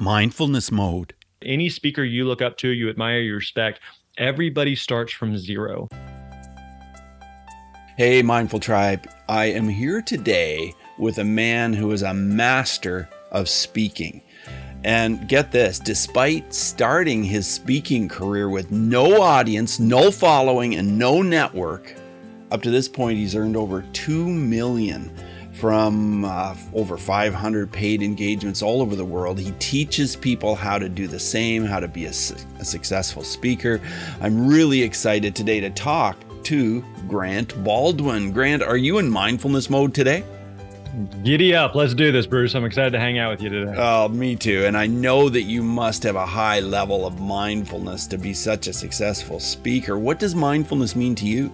mindfulness mode. Any speaker you look up to, you admire, you respect, everybody starts from zero. Hey, Mindful Tribe. I am here today with a man who is a master of speaking. And get this despite starting his speaking career with no audience, no following, and no network, up to this point, he's earned over 2 million from uh, over 500 paid engagements all over the world. He teaches people how to do the same, how to be a, su- a successful speaker. I'm really excited today to talk to Grant Baldwin. Grant, are you in mindfulness mode today? Giddy up. Let's do this, Bruce. I'm excited to hang out with you today. Oh, me too. And I know that you must have a high level of mindfulness to be such a successful speaker. What does mindfulness mean to you?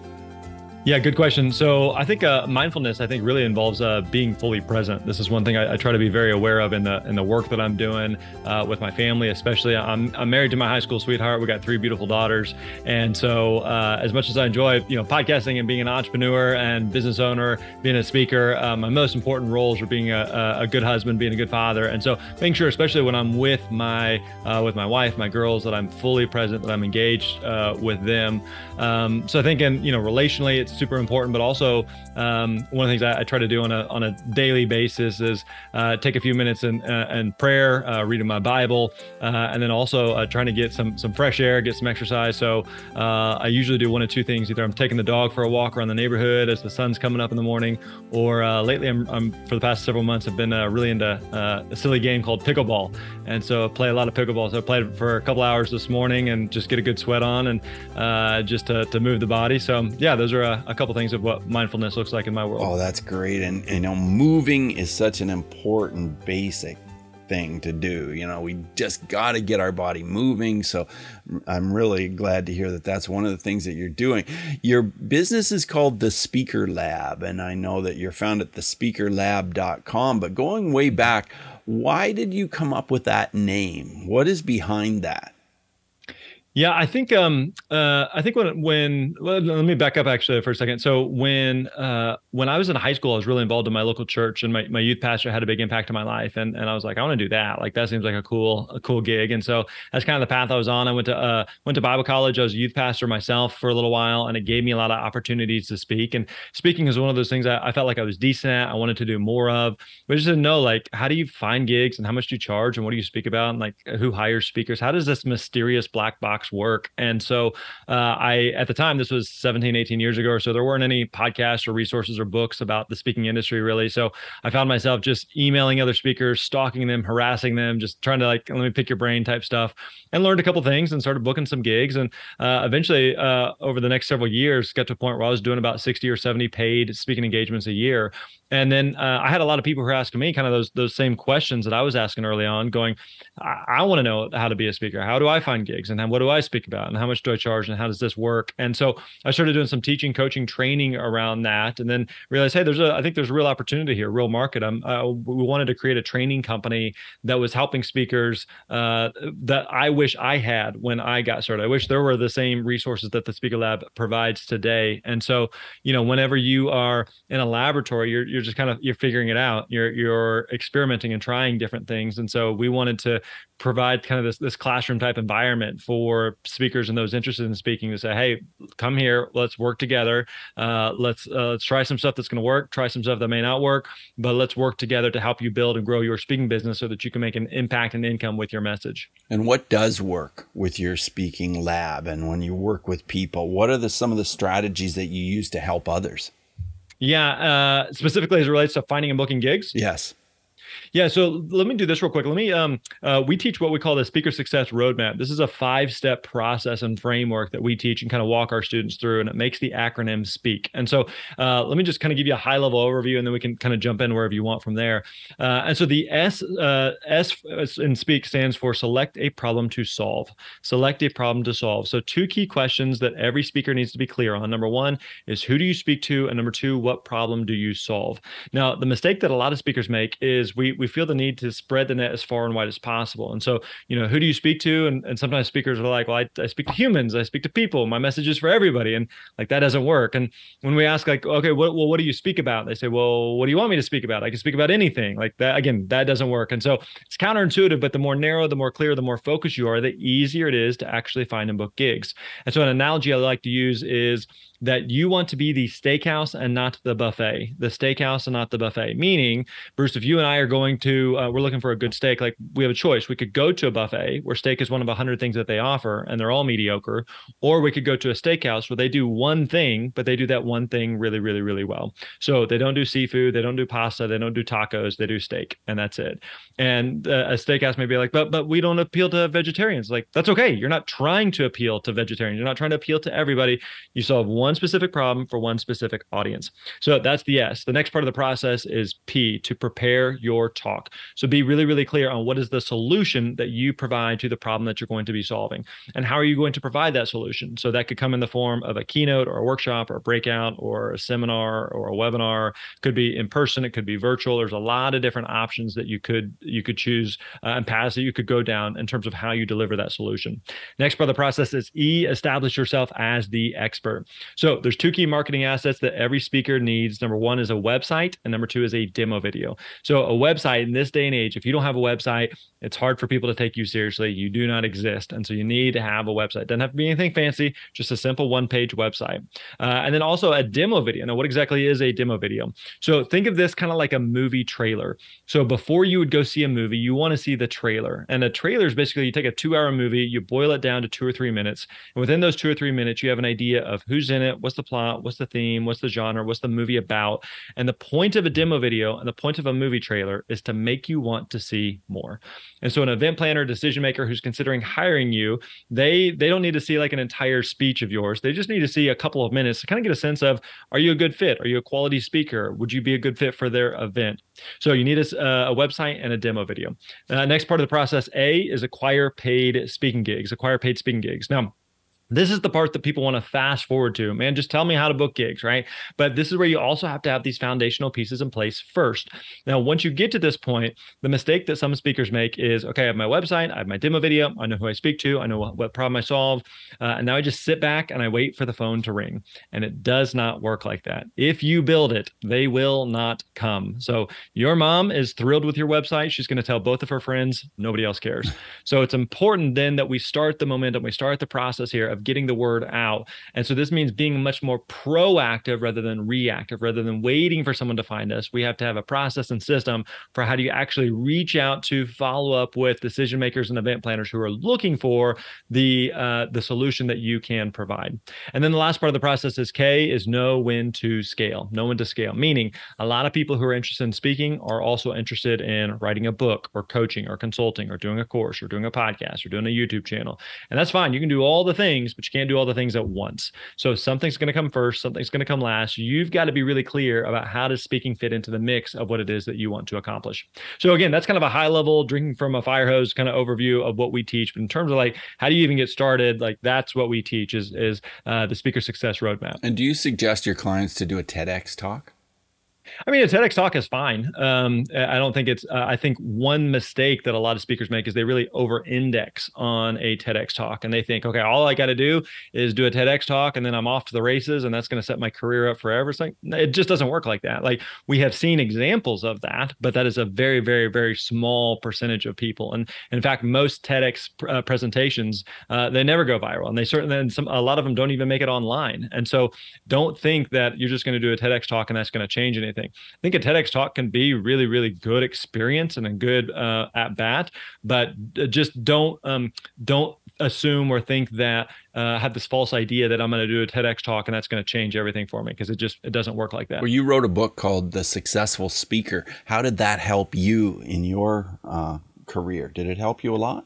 Yeah, good question. So I think uh, mindfulness, I think, really involves uh, being fully present. This is one thing I, I, try to be very aware of in the in the work that I'm doing uh, with my family, especially. I'm, I'm married to my high school sweetheart. We got three beautiful daughters, and so uh, as much as I enjoy, you know, podcasting and being an entrepreneur and business owner, being a speaker, uh, my most important roles are being a, a, good husband, being a good father, and so making sure, especially when I'm with my uh, with my wife, my girls, that I'm fully present, that I'm engaged with them. Um, so I think, in you know, relationally, it's super important. But also, um, one of the things I, I, try to do on a on a daily basis is uh, take a few minutes in uh, in prayer, uh, reading my Bible, uh, and then also uh, trying to get some some fresh air, get some exercise. So I usually do one of two things: either I'm taking the dog for a walk around the neighborhood as the sun's coming up in the morning, or lately I'm, I'm, for the past several months I've been really into a silly game called pickleball, and so I play a lot of pickleball. So I played for a couple hours this morning and just get a good sweat on and just to, to move the body. So yeah, those are a, couple things of what mindfulness looks like in my world. Oh, that's great. And you know, moving is such an important basic thing to do. You know, we just got to get our body moving. So I'm really glad to hear that that's one of the things that you're doing. Your business is called The Speaker Lab, and I know that you're found at thespeakerlab.com. But going way back, why did you come up with that name? What is behind that? Yeah, I think um uh I think when when let me back up actually for a second. So when uh when I was in high school, I was really involved in my local church and my, my youth pastor had a big impact on my life. And and I was like, I want to do that. Like that seems like a cool, a cool gig. And so that's kind of the path I was on. I went to uh went to Bible college. I was a youth pastor myself for a little while, and it gave me a lot of opportunities to speak. And speaking is one of those things I, I felt like I was decent at. I wanted to do more of, but I just didn't know like how do you find gigs and how much do you charge and what do you speak about and like who hires speakers? How does this mysterious black box work. And so uh, I, at the time, this was 17, 18 years ago or so, there weren't any podcasts or resources or books about the speaking industry really. So I found myself just emailing other speakers, stalking them, harassing them, just trying to like, let me pick your brain type stuff and learned a couple things and started booking some gigs. And uh, eventually, uh, over the next several years, got to a point where I was doing about 60 or 70 paid speaking engagements a year. And then uh, I had a lot of people who were asking me kind of those those same questions that I was asking early on, going, I, I want to know how to be a speaker. How do I find gigs, and then what do I speak about, and how much do I charge, and how does this work? And so I started doing some teaching, coaching, training around that, and then realized, hey, there's a I think there's a real opportunity here, real market. I'm, we wanted to create a training company that was helping speakers uh, that I wish I had when I got started. I wish there were the same resources that the Speaker Lab provides today. And so, you know, whenever you are in a laboratory, you're, you're just kind of you're figuring it out. You're you're experimenting and trying different things. And so we wanted to provide kind of this this classroom type environment for speakers and those interested in speaking to say, hey, come here, let's work together. Uh, let's uh, let's try some stuff that's going to work, try some stuff that may not work, but let's work together to help you build and grow your speaking business so that you can make an impact and income with your message. And what does work with your speaking lab and when you work with people? What are the some of the strategies that you use to help others? Yeah, uh, specifically as it relates to finding and booking gigs. Yes. Yeah, so let me do this real quick. Let me um uh, we teach what we call the speaker success roadmap. This is a five-step process and framework that we teach and kind of walk our students through and it makes the acronym speak. And so uh, let me just kind of give you a high-level overview and then we can kind of jump in wherever you want from there. Uh, and so the S uh, S in speak stands for select a problem to solve. Select a problem to solve. So two key questions that every speaker needs to be clear on. Number 1 is who do you speak to and number 2 what problem do you solve? Now, the mistake that a lot of speakers make is we we we feel the need to spread the net as far and wide as possible. And so, you know, who do you speak to? And, and sometimes speakers are like, well, I, I speak to humans, I speak to people. My message is for everybody, and like that doesn't work. And when we ask, like, okay, what well, what do you speak about? They say, well, what do you want me to speak about? I can speak about anything. Like that again, that doesn't work. And so it's counterintuitive, but the more narrow, the more clear, the more focused you are, the easier it is to actually find and book gigs. And so an analogy I like to use is that you want to be the steakhouse and not the buffet, the steakhouse and not the buffet. Meaning, Bruce, if you and I are going to, uh, we're looking for a good steak, like we have a choice. We could go to a buffet where steak is one of a hundred things that they offer and they're all mediocre, or we could go to a steakhouse where they do one thing, but they do that one thing really, really, really well. So they don't do seafood, they don't do pasta, they don't do tacos, they do steak, and that's it. And uh, a steakhouse may be like, but but we don't appeal to vegetarians. Like that's okay. You're not trying to appeal to vegetarians. You're not trying to appeal to everybody. You solve one one specific problem for one specific audience. So that's the S. The next part of the process is P to prepare your talk. So be really, really clear on what is the solution that you provide to the problem that you're going to be solving. And how are you going to provide that solution? So that could come in the form of a keynote or a workshop or a breakout or a seminar or a webinar. Could be in person, it could be virtual. There's a lot of different options that you could you could choose uh, and paths that you could go down in terms of how you deliver that solution. Next part of the process is E, establish yourself as the expert. So there's two key marketing assets that every speaker needs. Number one is a website, and number two is a demo video. So a website in this day and age, if you don't have a website, it's hard for people to take you seriously. You do not exist, and so you need to have a website. It doesn't have to be anything fancy, just a simple one-page website. Uh, and then also a demo video. Now, what exactly is a demo video? So think of this kind of like a movie trailer. So before you would go see a movie, you want to see the trailer, and a trailer is basically you take a two-hour movie, you boil it down to two or three minutes, and within those two or three minutes, you have an idea of who's in it it? What's the plot? What's the theme? What's the genre? What's the movie about? And the point of a demo video and the point of a movie trailer is to make you want to see more. And so an event planner, decision maker who's considering hiring you, they they don't need to see like an entire speech of yours. They just need to see a couple of minutes to kind of get a sense of are you a good fit? Are you a quality speaker? Would you be a good fit for their event? So you need a, a website and a demo video. Uh, next part of the process, A is acquire paid speaking gigs. Acquire paid speaking gigs. Now this is the part that people want to fast forward to. Man, just tell me how to book gigs, right? But this is where you also have to have these foundational pieces in place first. Now, once you get to this point, the mistake that some speakers make is okay, I have my website, I have my demo video, I know who I speak to, I know what, what problem I solve. Uh, and now I just sit back and I wait for the phone to ring. And it does not work like that. If you build it, they will not come. So your mom is thrilled with your website. She's going to tell both of her friends, nobody else cares. So it's important then that we start the momentum, we start the process here of getting the word out. And so this means being much more proactive rather than reactive, rather than waiting for someone to find us. We have to have a process and system for how do you actually reach out to follow up with decision makers and event planners who are looking for the uh, the solution that you can provide. And then the last part of the process is K is know when to scale, know when to scale. Meaning, a lot of people who are interested in speaking are also interested in writing a book or coaching or consulting or doing a course or doing a podcast or doing a YouTube channel. And that's fine. You can do all the things things, but you can't do all the things at once. So something's going to come first, something's going to come last. You've got to be really clear about how does speaking fit into the mix of what it is that you want to accomplish. So again, that's kind of a high level drinking from a fire hose kind of overview of what we teach. But in terms of like how do you even get started, like that's what we teach is is uh, the speaker success roadmap. And do you suggest your clients to do a TEDx talk? I mean, a TEDx talk is fine. Um, I don't think it's. Uh, I think one mistake that a lot of speakers make is they really over-index on a TEDx talk, and they think, okay, all I got to do is do a TEDx talk, and then I'm off to the races, and that's going to set my career up forever. It's like it just doesn't work like that. Like we have seen examples of that, but that is a very, very, very small percentage of people. And in fact, most TEDx uh, presentations uh, they never go viral, and they certainly and some a lot of them don't even make it online. And so, don't think that you're just going to do a TEDx talk and that's going to change anything I think a TEDx talk can be really, really good experience and a good uh, at bat, but uh, just don't um, don't assume or think that uh, have this false idea that I'm going to do a TEDx talk and that's going to change everything for me because it just it doesn't work like that. Well, you wrote a book called The Successful Speaker. How did that help you in your uh, career? Did it help you a lot?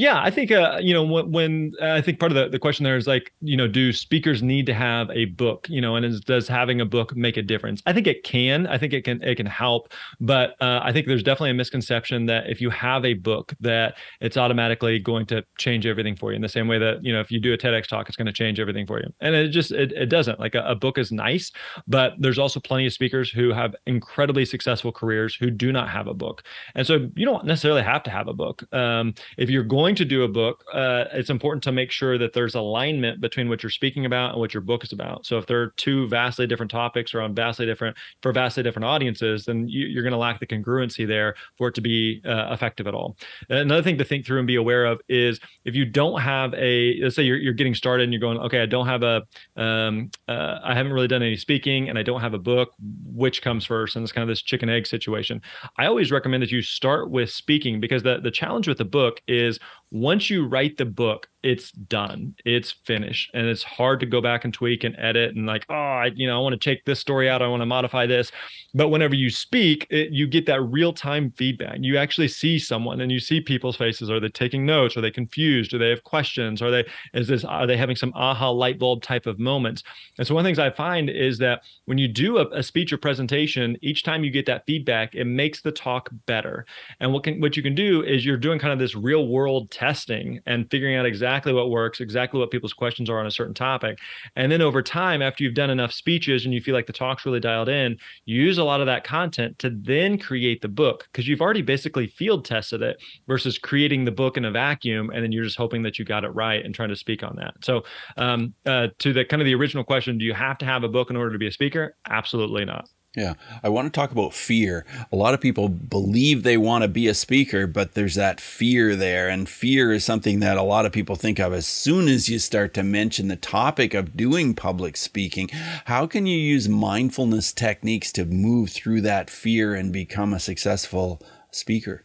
Yeah, I think uh, you know when, when uh, I think part of the, the question there is like you know do speakers need to have a book you know and is, does having a book make a difference? I think it can. I think it can it can help, but uh, I think there's definitely a misconception that if you have a book that it's automatically going to change everything for you in the same way that you know if you do a TEDx talk it's going to change everything for you, and it just it, it doesn't. Like a, a book is nice, but there's also plenty of speakers who have incredibly successful careers who do not have a book, and so you don't necessarily have to have a book. Um, if you're going going to do a book, uh, it's important to make sure that there's alignment between what you're speaking about and what your book is about. So if there are two vastly different topics or on vastly different for vastly different audiences, then you, are going to lack the congruency there for it to be uh, effective at all. Another thing to think through and be aware of is if you don't have a, let's say you're, you're getting started and you're going, okay, I don't have a, um, uh, I haven't really done any speaking and I don't have a book. Which comes first? And it's kind of this chicken egg situation. I always recommend that you start with speaking because the the challenge with the book is once you write the book it's done. It's finished. And it's hard to go back and tweak and edit and like oh I, you know i want to take this story out. I want to modify this. But whenever you speak it, you get that real time feedback. You actually see someone and you see people's faces. Are they taking notes? Are they confused? Do they have questions? Are they is this are they having some aha light bulb type of moments? And so one of the things i find is that when you do a, a speech or presentation each time you get that feedback it makes the talk better. And what can what you can do is you're doing kind of this real world testing and figuring out exactly exactly what works, exactly what people's questions are on a certain topic. And then over time, after you've done enough speeches and you feel like the talk's really dialed in, you use a lot of that content to then create the book because you've already basically field tested it versus creating the book in a vacuum and then you're just hoping that you got it right and trying to speak on that. So, um, uh, to the kind of the original question, do you have to have a book in order to be a speaker? Absolutely not. Yeah, I want to talk about fear. A lot of people believe they want to be a speaker, but there's that fear there. And fear is something that a lot of people think of as soon as you start to mention the topic of doing public speaking. How can you use mindfulness techniques to move through that fear and become a successful speaker?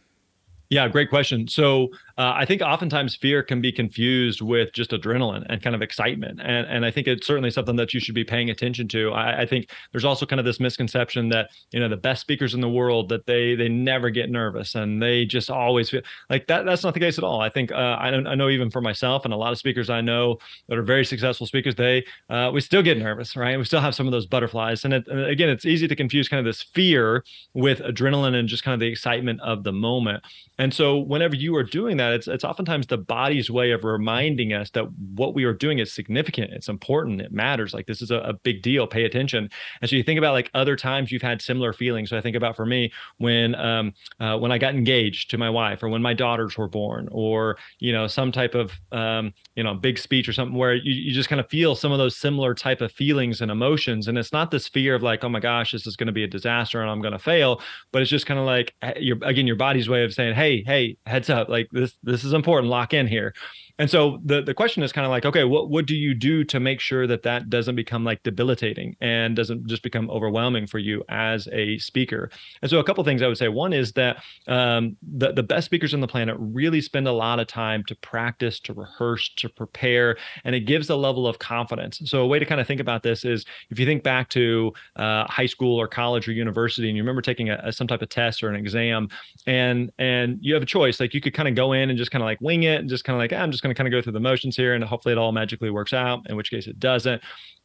Yeah, great question. So uh, I think oftentimes fear can be confused with just adrenaline and kind of excitement, and and I think it's certainly something that you should be paying attention to. I, I, think there's also kind of this misconception that you know the best speakers in the world that they they never get nervous and they just always feel like that. That's not the case at all. I think uh, I I know even for myself and a lot of speakers I know that are very successful speakers, they uh, we still get nervous, right? We still have some of those butterflies, and, it, and again, it's easy to confuse kind of this fear with adrenaline and just kind of the excitement of the moment. And so whenever you are doing that that it's it's oftentimes the body's way of reminding us that what we are doing is significant it's important it matters like this is a, a, big deal pay attention. And so you think about like other times you've had similar feelings. So i think about for me when um uh, when i got engaged to my wife or when my daughters were born or you know some type of um you know big speech or something where you, you just kind of feel some of those similar type of feelings and emotions. And it's not this fear of like oh my gosh this is going to be a disaster and i'm going to fail but it's just kind of like eh, your again your body's way of saying hey hey heads up like this this is important. Lock in here and so the the question is kind of like, okay, what what do you do to make sure that that doesn't become like debilitating and doesn't just become overwhelming for you as a speaker? And so a couple things I would say. One is that um, the the best speakers on the planet really spend a lot of time to practice, to rehearse, to prepare, and it gives a level of confidence. So a way to kind of think about this is if you think back to uh, high school or college or university, and you remember taking a, a, some type of test or an exam, and and you have a choice, like you could kind of go in and just kind of like wing it and just kind of like ah, I'm just going to kind of go through the motions here and hopefully it all magically works out, in which case it doesn't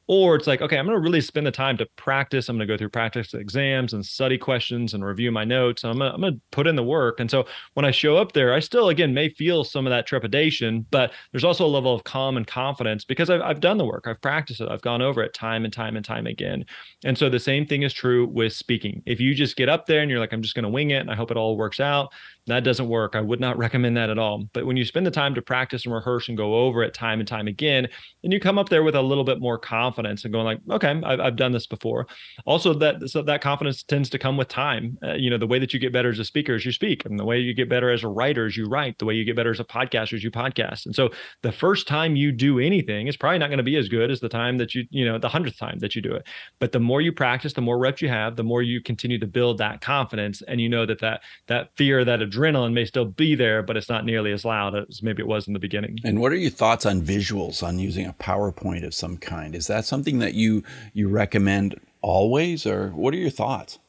or it's like okay i'm going to really spend the time to practice. I'm going to go through practice exams and study questions and review my notes. I'm going to put in the work. And so when i show up there i still again may feel some of that trepidation but there's also a level of calm and confidence because I've, I've done the work. I've practiced it. I've gone over it time and time and time again. And so the same thing is true with speaking. If you just get up there and you're like i'm just going to wing it and i hope it all works out that doesn't work. I would not recommend that at all. But when you spend the time to practice and rehearse and go over it time and time again and you come up there with a little bit more confidence confidence and going like, okay, I've, I've done this before. Also, that so that confidence tends to come with time. Uh, you know, the way that you get better as a speaker is you speak, and the way you get better as a writer is you write. The way you get better as a podcaster is you podcast. And so, the first time you do anything is probably not going to be as good as the time that you, you know, the hundredth time that you do it. But the more you practice, the more reps you have, the more you continue to build that confidence, and you know that that that fear, that adrenaline may still be there, but it's not nearly as loud as maybe it was in the beginning. And what are your thoughts on visuals on using a PowerPoint of some kind? Is that something that you you recommend always, or what are your thoughts?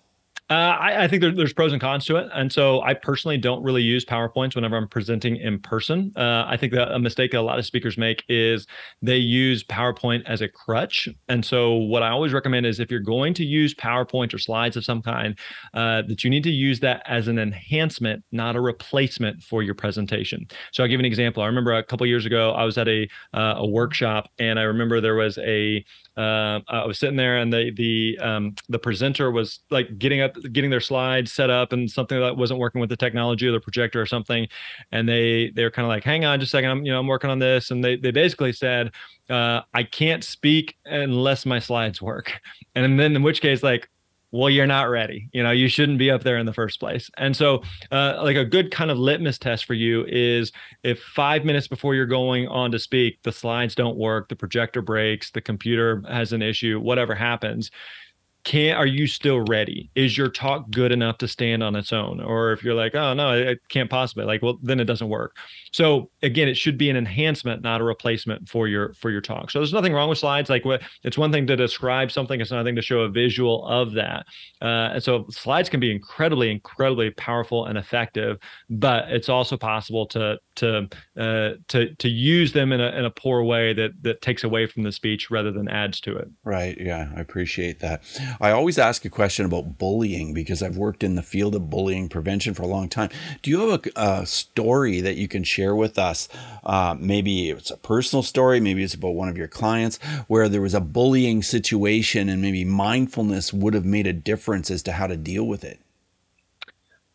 Uh, I, I, think there, there's pros and cons to it, and so I personally don't really use PowerPoints whenever I'm presenting in person. Uh, I think that a mistake that a lot of speakers make is they use PowerPoint as a crutch, and so what I always recommend is if you're going to use PowerPoint or slides of some kind, uh, that you need to use that as an enhancement, not a replacement for your presentation. So I'll give an example. I remember a couple years ago I was at a uh, a workshop, and I remember there was a uh, I was sitting there, and the the um, the presenter was like getting up, getting their slides set up, and something that wasn't working with the technology or the projector or something, and they they were kind of like, "Hang on, just a second, I'm you know I'm working on this," and they they basically said, uh, "I can't speak unless my slides work," and then in which case, like, well you're not ready. You know you shouldn't be up there in the first place. And so uh, like a good kind of litmus test for you is if five minutes before you're going on to speak the slides don't work the projector breaks the computer has an issue whatever happens can are you still ready? Is your talk good enough to stand on its own? Or if you're like oh no it can't possibly like well then it doesn't work. So again it should be an enhancement not a replacement for your for your talk. So there's nothing wrong with slides. Like what it's one thing to describe something it's another thing to show a visual of that. Uh, and so slides can be incredibly incredibly powerful and effective but it's also possible to to uh, to to use them in a, in a poor way that that takes away from the speech rather than adds to it. Right yeah i appreciate that I always ask a question about bullying because I've worked in the field of bullying prevention for a long time. Do you have a, a story that you can share with us? Uh, maybe it's a personal story, maybe it's about one of your clients where there was a bullying situation and maybe mindfulness would have made a difference as to how to deal with it.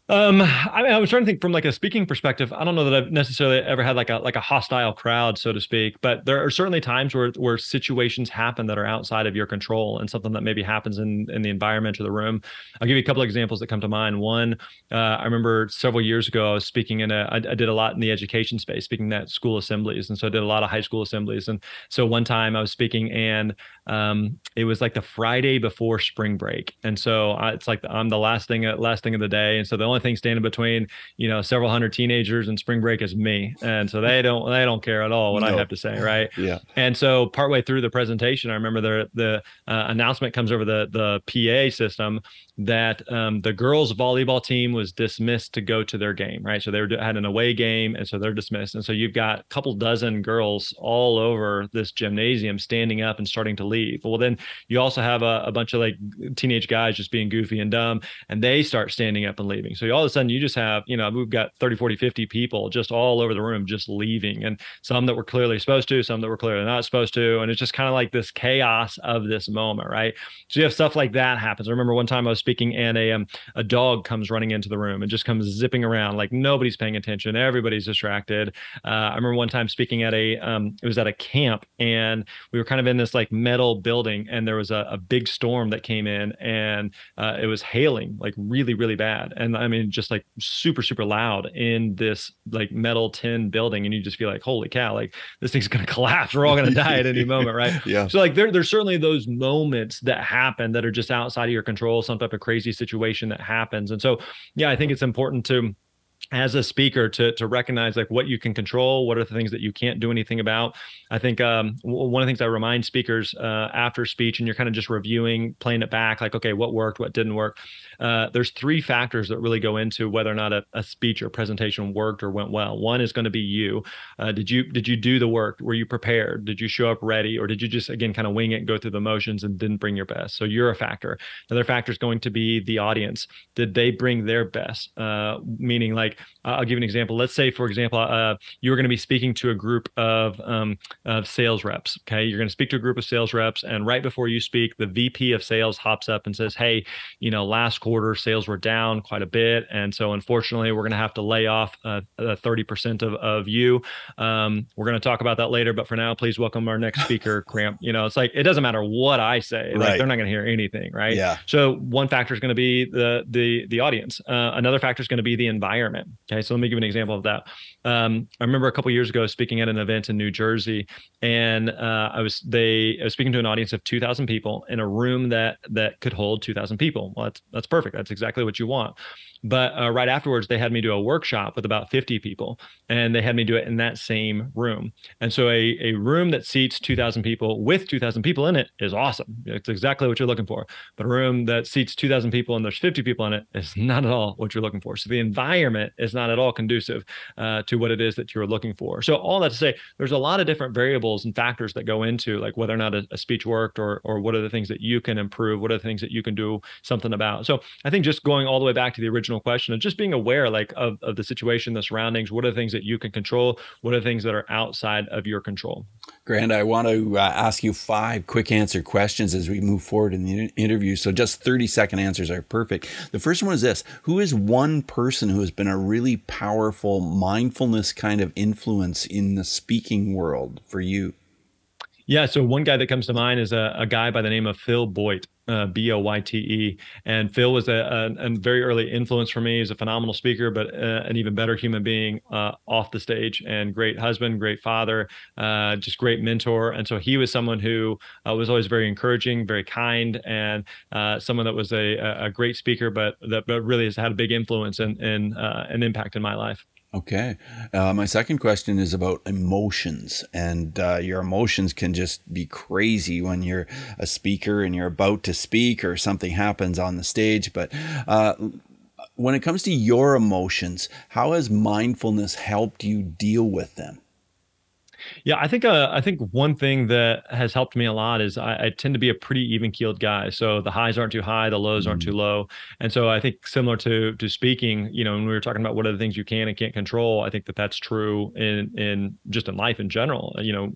Um, I mean, I was trying to think from like a speaking perspective. I don't know that I've necessarily ever had like a like a hostile crowd, so to speak. But there are certainly times where where situations happen that are outside of your control and something that maybe happens in in the environment or the room. I'll give you a couple of examples that come to mind. One, uh, I remember several years ago, I was speaking in a. I, I did a lot in the education space, speaking at school assemblies, and so I did a lot of high school assemblies. And so one time I was speaking, and um, it was like the Friday before spring break, and so I, it's like I'm the last thing last thing of the day, and so the only thing standing between you know several hundred teenagers and spring break is me, and so they don't they don't care at all what no. I have to say, right? Yeah. And so partway through the presentation, I remember the the uh, announcement comes over the the PA system that um, the girls volleyball team was dismissed to go to their game, right? So they were, had an away game, and so they're dismissed. And so you've got a couple dozen girls all over this gymnasium standing up and starting to leave. Well, then you also have a, a bunch of like teenage guys just being goofy and dumb, and they start standing up and leaving. So all of a sudden you just have, you know, we've got 30, 40, 50 people just all over the room just leaving, and some that were clearly supposed to, some that were clearly not supposed to. And it's just kind of like this chaos of this moment, right? So you have stuff like that happens. I remember one time I was speaking, and a um, a dog comes running into the room and just comes zipping around like nobody's paying attention, everybody's distracted. Uh, I remember one time speaking at a um, it was at a camp, and we were kind of in this like metal building, and there was a, a big storm that came in, and uh, it was hailing like really really bad, and I mean just like super super loud in this like metal tin building, and you just feel like holy cow, like this thing's gonna collapse, we're all gonna die at any moment, right? Yeah. So like there there's certainly those moments that happen that are just outside of your control, some type of crazy situation that happens. And so, yeah, I think it's important to as a speaker to to recognize like what you can control what are the things that you can't do anything about i think um, one of the things i remind speakers uh, after speech and you're kind of just reviewing playing it back like okay what worked what didn't work uh, there's three factors that really go into whether or not a, a speech or presentation worked or went well. One is going to be you. Uh, did you did you do the work? Were you prepared? Did you show up ready? Or did you just again kind of wing it and go through the motions and didn't bring your best? So you're a factor. Another factor is going to be the audience. Did they bring their best? Uh, meaning like I'll give you an example. Let's say, for example, uh, you are going to be speaking to a group of, um, of sales reps. Okay, you're going to speak to a group of sales reps, and right before you speak, the VP of sales hops up and says, "Hey, you know, last quarter sales were down quite a bit, and so unfortunately, we're going to have to lay off uh, 30% of of you. Um, we're going to talk about that later, but for now, please welcome our next speaker, Grant. You know, it's like it doesn't matter what I say; right. like they're not going to hear anything, right? Yeah. So one factor is going to be the the the audience. Uh, another factor is going to be the environment Okay, so let me give an example of that. Um, I remember a couple years ago speaking at an event in New Jersey, and uh, I was they I was speaking to an audience of 2,000 people in a room that that could hold 2,000 people. Well, that's that's perfect. That's exactly what you want. But uh, right afterwards, they had me do a workshop with about 50 people, and they had me do it in that same room. And so, a, a room that seats 2,000 people with 2,000 people in it is awesome. It's exactly what you're looking for. But a room that seats 2,000 people and there's 50 people in it is not at all what you're looking for. So, the environment is not at all conducive uh, to what it is that you're looking for. So, all that to say, there's a lot of different variables and factors that go into like whether or not a, a speech worked or, or what are the things that you can improve, what are the things that you can do something about. So, I think just going all the way back to the original question and just being aware like of, of the situation the surroundings what are the things that you can control what are the things that are outside of your control grant i want to uh, ask you five quick answer questions as we move forward in the interview so just 30 second answers are perfect the first one is this who is one person who has been a really powerful mindfulness kind of influence in the speaking world for you yeah. So one guy that comes to mind is a, a guy by the name of Phil Boyte. Uh, B O Y T E. And Phil was a, a, a, very early influence for me. He's a phenomenal speaker, but uh, an even better human being uh, off the stage and great husband, great father, uh, just great mentor. And so he was someone who uh, was always very encouraging, very kind, and uh, someone that was a, a great speaker, but that but really has had a big influence and, and an impact in my life. Okay. Uh, my second question is about emotions. And uh, your emotions can just be crazy when you're a speaker and you're about to speak or something happens on the stage. But uh, when it comes to your emotions, how has mindfulness helped you deal with them? Yeah, I think uh, I think one thing that has helped me a lot is I, I tend to be a pretty even keeled guy. So the highs aren't too high, the lows mm-hmm. aren't too low, and so I think similar to to speaking, you know, when we were talking about what are the things you can and can't control, I think that that's true in in just in life in general. You know,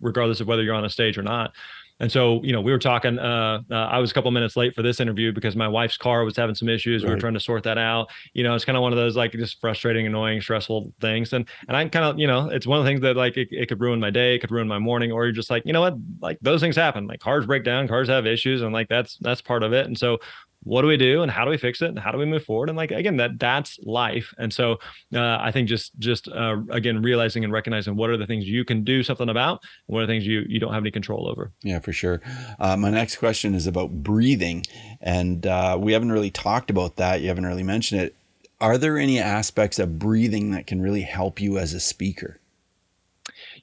regardless of whether you're on a stage or not. And so, you know, we were talking. Uh, uh, I was a couple minutes late for this interview because my wife's car was having some issues. Right. We were trying to sort that out. You know, it's kind of one of those like just frustrating, annoying, stressful things. And and I'm kind of, you know, it's one of the things that like it, it could ruin my day, it could ruin my morning, or you're just like, you know what, like those things happen. Like cars break down, cars have issues, and like that's that's part of it. And so what do we do and how do we fix it and how do we move forward? And like again that that's life. And so uh, i think just just uh, again realizing and recognizing what are the things you can do something about what are the things you you don't have any control over. Yeah for sure. Uh, my next question is about breathing. And uh, we haven't really talked about that. You haven't really mentioned it. Are there any aspects of breathing that can really help you as a speaker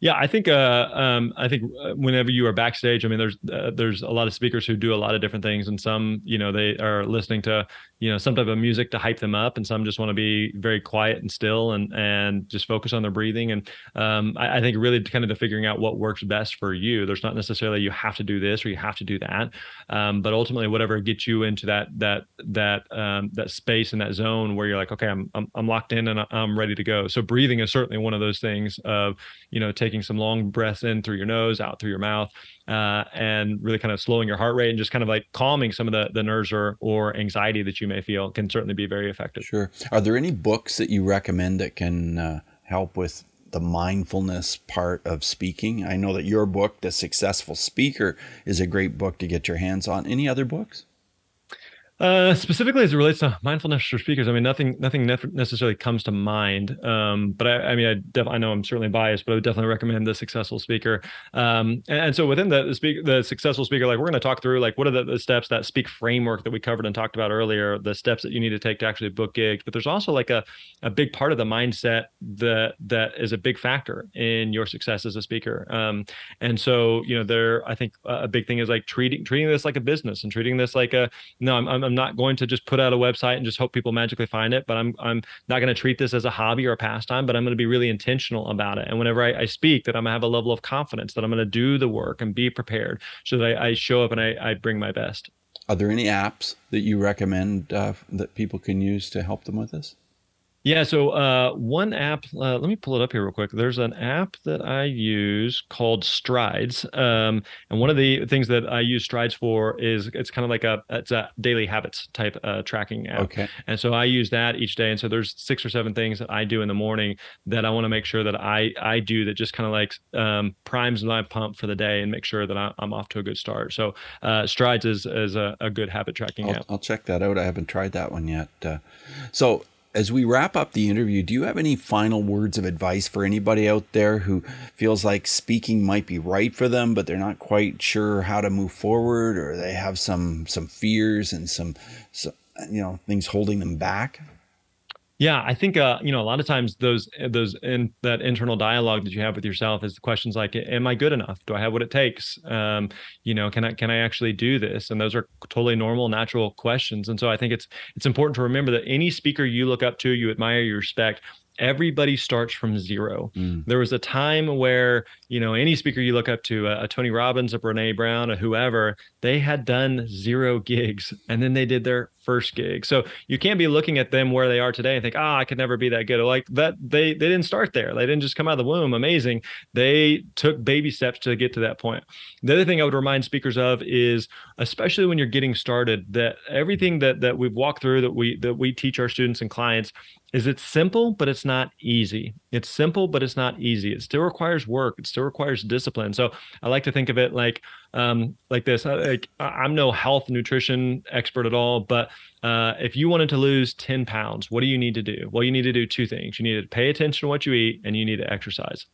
yeah, I think uh, um, I think uh, whenever you are backstage, I mean, there's uh, there's a lot of speakers who do a lot of different things, and some, you know, they are listening to you know some type of music to hype them up. And some just want to be very quiet and still and and just focus on their breathing. And um, I, I, think really kind of to figuring out what works best for you. There's not necessarily you have to do this or you have to do that. Um, but ultimately whatever gets you into that that that um, that space and that zone where you're like okay I'm, I'm i'm locked in and i'm ready to go. So breathing is certainly one of those things of you know taking some long breaths in through your nose out through your mouth uh, and really kind of slowing your heart rate and just kind of like calming some of the, the nerves or, or anxiety that you may feel can certainly be very effective. Sure. Are there any books that you recommend that can uh, help with the mindfulness part of speaking? I know that your book, The Successful Speaker, is a great book to get your hands on. Any other books? Uh, specifically as it relates to mindfulness for speakers, I mean, nothing, nothing necessarily comes to mind. Um, but I, I mean, I, def- I know I'm certainly biased, but I would definitely recommend the successful speaker. Um, and, and, so within the the, speak, the successful speaker, like we're going to talk through like what are the, the, steps that speak framework that we covered and talked about earlier, the steps that you need to take to actually book gigs. But there's also like a, a big part of the mindset that that is a big factor in your success as a speaker. Um, and so you know, there, I think a big thing is like treating treating this like a business and treating this like a no, I'm, I'm I'm not going to just put out a website and just hope people magically find it, but I'm I'm not going to treat this as a hobby or a pastime, but I'm going to be really intentional about it. And whenever I, I speak, that I'm going to have a level of confidence that I'm going to do the work and be prepared so that I, I show up and I, I bring my best. Are there any apps that you recommend uh, that people can use to help them with this? Yeah. So uh, one app, uh, let me pull it up here real quick. There's an app that I use called Strides, um, and one of the things that I use Strides for is it's kind of like a it's a daily habits type uh, tracking app. Okay. And so I use that each day, and so there's six or seven things that I do in the morning that I want to make sure that I I do that just kind of like um, primes my pump for the day and make sure that I, am off to a good start. So uh, Strides is is a, a, good habit tracking I'll, app. I'll check that out. I haven't tried that one yet. Uh, so as we wrap up the interview, do you have any final words of advice for anybody out there who feels like speaking might be right for them, but they're not quite sure how to move forward, or they have some some fears and some, some you know things holding them back? Yeah, I think uh, you know a lot of times those those in that internal dialogue that you have with yourself is the questions like, "Am I good enough? Do I have what it takes? Um, you know, can I can I actually do this?" And those are totally normal, natural questions. And so I think it's it's important to remember that any speaker you look up to, you admire, you respect, everybody starts from zero. Mm. There was a time where, you know, any speaker you look up to, a, a, Tony Robbins, a Brene Brown, a whoever, they had done zero gigs and then they did their first gig. So you can't be looking at them where they are today and think, ah, oh, I could never be that good. Like that, they they didn't start there. They didn't just come out of the womb amazing. They took baby steps to get to that point. The other thing I would remind speakers of is, especially when you're getting started, that everything that that we've walked through, that we that we teach our students and clients, is it's simple, but it's not easy. It's simple, but it's not easy. It still requires work. It still requires discipline. So I like to think of it like um, like this. Like I'm no health nutrition expert at all, but uh, if you wanted to lose 10 pounds, what do you need to do? Well, you need to do two things. You need to pay attention to what you eat, and you need to exercise.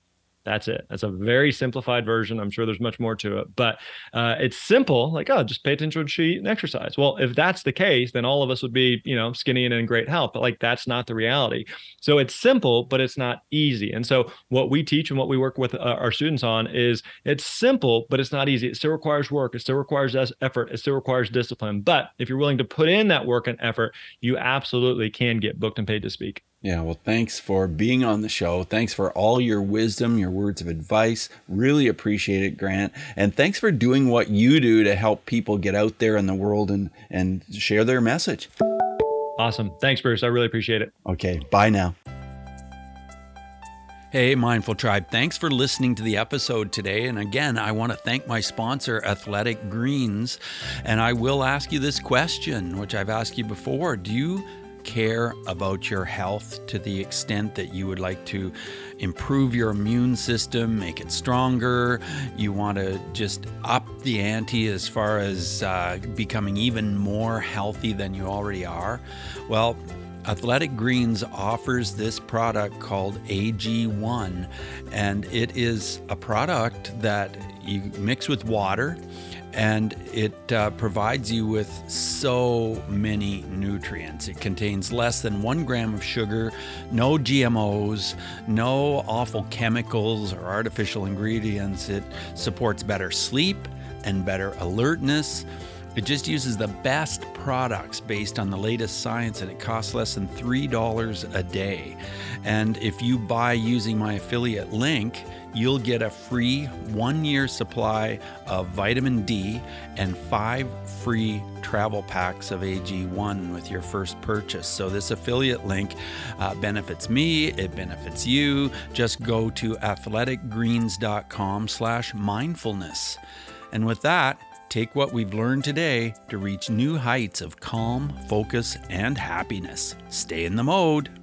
That's it. That's a very simplified version. I'm sure there's much more to it, but uh, it's simple. Like, oh, just pay attention to sheet and exercise. Well, if that's the case, then all of us would be, you know, skinny and in great health. But like, that's not the reality. So it's simple, but it's not easy. And so what we teach and what we work with uh, our students on is it's simple, but it's not easy. It still requires work. It still requires effort. It still requires discipline. But if you're willing to put in that work and effort, you absolutely can get booked and paid to speak. Yeah, well, thanks for being on the show. Thanks for all your wisdom, your words of advice. Really appreciate it, Grant. And thanks for doing what you do to help people get out there in the world and, and share their message. Awesome. Thanks, Bruce. I really appreciate it. Okay, bye now. Hey, Mindful Tribe, thanks for listening to the episode today. And again, I want to thank my sponsor, Athletic Greens. And I will ask you this question, which I've asked you before Do you care about your health to the extent that you would like to improve your immune system, make it stronger. You want to just up the ante as far as uh, becoming even more healthy than you already are. Well, Athletic Greens offers this product called AG1, and it is a product that you mix with water and it uh, provides you with so many nutrients. It contains less than one gram of sugar, no GMOs, no awful chemicals or artificial ingredients. It supports better sleep and better alertness. It just uses the best products based on the latest science, and it costs less than $3 a day. And if you buy using my affiliate link, you'll get a free one year supply of vitamin D and five free travel packs of AG1 with your first purchase. So, this affiliate link uh, benefits me, it benefits you. Just go to athleticgreens.com slash mindfulness. And with that, take what we've learned today to reach new heights of calm, focus, and happiness. Stay in the mode.